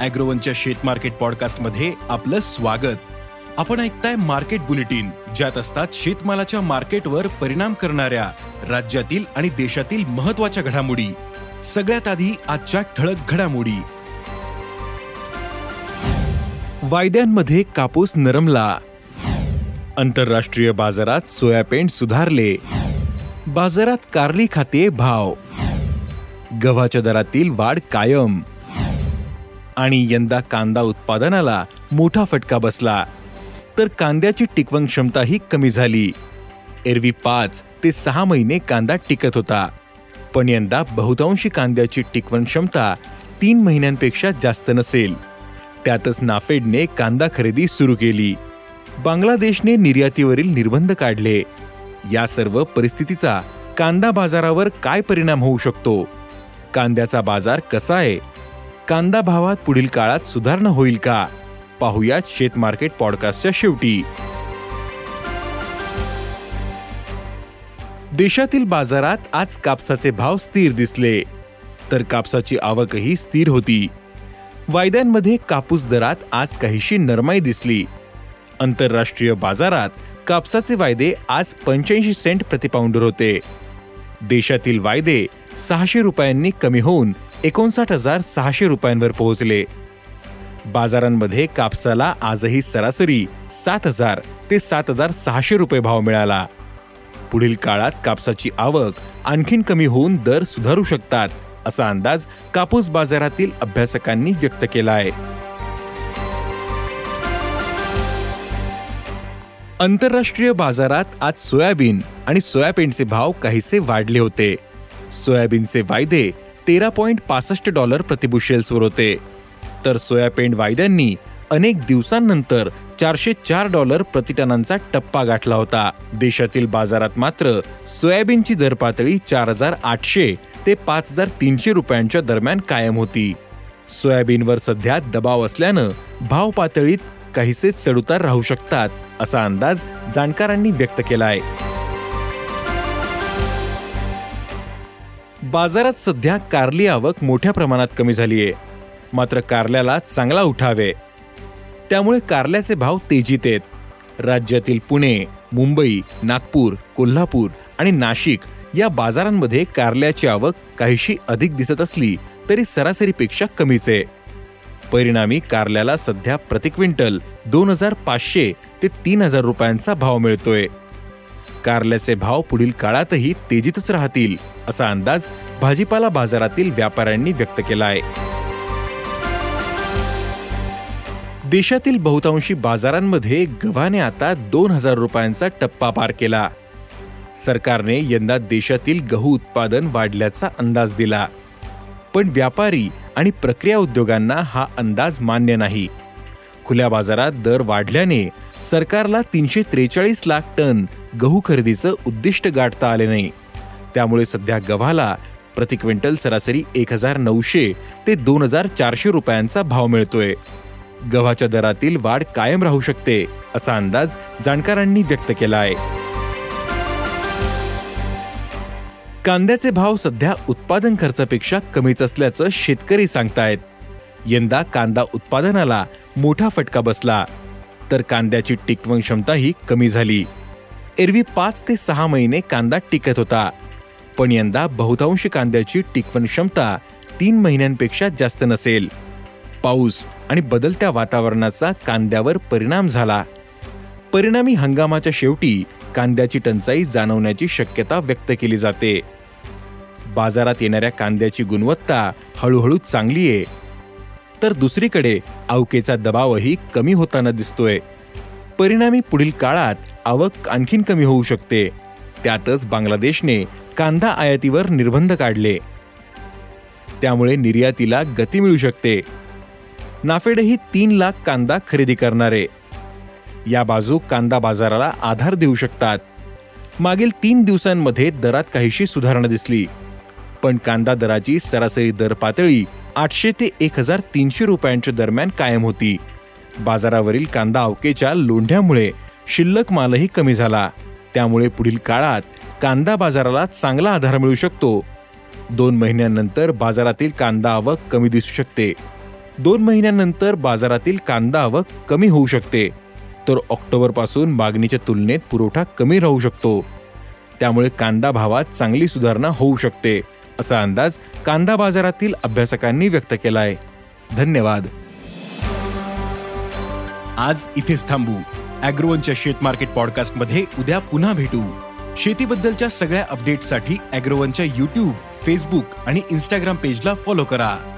अॅग्रोवनच्या शेत मार्केट पॉडकास्टमध्ये आपलं स्वागत. आपण ऐकताय मार्केट बुलेटिन ज्यात असतात शेतमालाच्या मार्केटवर परिणाम करणाऱ्या राज्यातील आणि देशातील महत्त्वाच्या घडामोडी. सगळ्यात आधी आजच्या ठळक घडामोडी. वायद्यांमध्ये कापूस नरमला. आंतरराष्ट्रीय बाजारात सोयापेंट सुधारले. बाजारात कारली खाते भाव. गव्हाच्या दरातील वाढ कायम. आणि यंदा कांदा उत्पादनाला मोठा फटका बसला. तर कांद्याची टिकवण क्षमताही कमी झाली. एरवी पाच ते सहा महिने कांदा टिकत होता. पण यंदा बहुतांशी कांद्याची टिकवण क्षमता तीन महिन्यांपेक्षा जास्त नसेल. त्यातच नाफेडने कांदा खरेदी सुरू केली. बांगलादेशने निर्यातीवरील निर्बंध काढले. या सर्व परिस्थितीचा कांदा बाजारावर काय परिणाम होऊ शकतो? कांद्याचा बाजार कसा आहे? कांदा भावात पुढील काळात सुधारणा होईल का? पाहुयात शेत मार्केट पॉडकास्टच्या शेवटी. देशातील बाजारात आज कापसाचे भाव स्थिर दिसले. तर कापसाची आवकही स्थिर होती. वायद्यांमध्ये कापूस दरात आज काहीशी नरमाई दिसली. आंतरराष्ट्रीय बाजारात कापसाचे वायदे आज पंच्याऐंशी सेंट प्रतिपाऊंडर होते. देशातील वायदे सहाशे रुपयांनी कमी होऊन एकोणसाठ हजार सहाशे रुपयांवर पोहोचले. बाजारांमध्ये कापसाला आजही सरासरी सात हजार ते सात हजार सहाशे रुपये भाव मिळाला. पुढील काळात कापसाची आवक आणखीन कमी होऊन दर सुधारू शकतात असा अंदाज कापूस बाजारातील अभ्यासकांनी व्यक्त केला आहे आंतरराष्ट्रीय बाजारात आज सोयाबीन आणि सोयाबीनचे भाव काहीसे वाढले होते. सोयाबीनचे वायदे तेरा पॉईंट पासष्ट डॉलर प्रतिबुशेल्सवर होते. तर सोयापेंड वायद्यांनी अनेक दिवसांनंतर चारशे चार डॉलर प्रतिटनांचा टप्पा गाठला होता. देशातील बाजारात मात्र सोयाबीनची दर पातळी चार हजार आठशे ते पाच हजार तीनशे रुपयांच्या दरम्यान कायम होती. सोयाबीनवर सध्या दबाव असल्यानं भाव पातळीत काहीसे चढउतार राहू शकतात असा अंदाज जाणकारांनी व्यक्त केला आहे बाजारात सध्या कारली आवक मोठ्या प्रमाणात कमी झाली आहे मात्र कारल्याला चांगला उठावे. त्यामुळे कारल्याचे भाव तेजीत आहेत. राज्यातील पुणे मुंबई नागपूर कोल्हापूर आणि नाशिक या बाजारांमध्ये कारल्याची आवक काहीशी अधिक दिसत असली तरी सरासरीपेक्षा कमीच आहे. परिणामी कारल्याला सध्या प्रति क्विंटल दोन हजार पाचशे ते तीन हजार रुपयांचा भाव मिळतोय. कारल्याचे भाव पुढील काळातही तेजीतच राहतील असा अंदाज भाजीपाला बाजारातील व्यापाऱ्यांनी व्यक्त केला आहे देशातील बहुतांशी बाजारांमध्ये गव्हाने आता दोन हजार रुपयांचा टप्पा पार केला. सरकारने यंदा देशातील गहू उत्पादन वाढल्याचा अंदाज दिला. पण व्यापारी आणि प्रक्रिया उद्योगांना हा अंदाज मान्य नाही. खुल्या बाजारात दर वाढल्याने सरकारला तीनशे त्रेचाळीस लाख टन गहू खरेदीचं उद्दिष्ट गाठता आले नाही. त्यामुळे सध्या गव्हाला प्रति क्विंटल सरासरी एक हजार नऊशे ते दोन हजार चारशे रुपयांचा भाव मिळतोय. गव्हाच्या दरातील वाढ कायम राहू शकते असा अंदाज जाणकारांनी व्यक्त केला आहे कांद्याचे भाव सध्या उत्पादन खर्चापेक्षा कमीच असल्याचं शेतकरी सांगतायत. यंदा कांदा उत्पादनाला मोठा फटका बसला. तर कांद्याची टिकवण क्षमताही कमी झाली. एरवी पाच ते सहा महिने कांदा टिकत होता. पण यंदा बहुतांश कांद्याची टिकवण क्षमता तीन महिन्यांपेक्षा जास्त नसेल. पाऊस आणि बदलत्या वातावरणाचा कांद्यावर परिणाम झाला. परिणामी हंगामाच्या शेवटी कांद्याची टंचाई जाणवण्याची शक्यता व्यक्त केली जाते. बाजारात येणाऱ्या कांद्याची गुणवत्ता हळूहळू चांगली आहे तर दुसरीकडे अवकेचा दबावही कमी होताना दिसतोय. परिणामी पुढील काळात आवक आणखीन कमी होऊ शकते. त्यातच बांगलादेशने कांदा आयातीवर निर्बंध काढले. त्यामुळे निर्यातीला गती मिळू शकते. नाफेडही तीन लाख कांदा खरेदी करणारे. या बाजू कांदा बाजाराला आधार देऊ शकतात. मागील तीन दिवसांमध्ये दरात काहीशी सुधारणा दिसली. पण कांदा दराची सरासरी दर पातळी आठशे ते एक हजार तीनशे रुपयांच्या दरम्यान कायम होती. बाजारावरील कांदा अवकेच्या लोंढ्यामुळे शिल्लक मालही कमी झाला. त्यामुळे पुढील काळात कांदा बाजाराला चांगला आधार मिळू शकतो. दोन महिन्यानंतर बाजारातील कांदा आवक कमी दिसू शकते. दोन महिन्यानंतर बाजारातील कांदा आवक कमी होऊ शकते. तर ऑक्टोबरपासून मागणीच्या तुलनेत पुरवठा कमी राहू शकतो. त्यामुळे कांदा भावात चांगली सुधारणा होऊ शकते. असा अंदाज कांदा बाजारातील अभ्यासकांनी व्यक्त केलाय. धन्यवाद. आज इथेच थांबू. अॅग्रोवनच्या शेत मार्केट पॉडकास्टमध्ये उद्या पुन्हा भेटू. शेतीबद्दलच्या सगळ्या अपडेटसाठी अॅग्रोवनच्या युट्यूब फेसबुक आणि इन्स्टाग्राम पेजला फॉलो करा.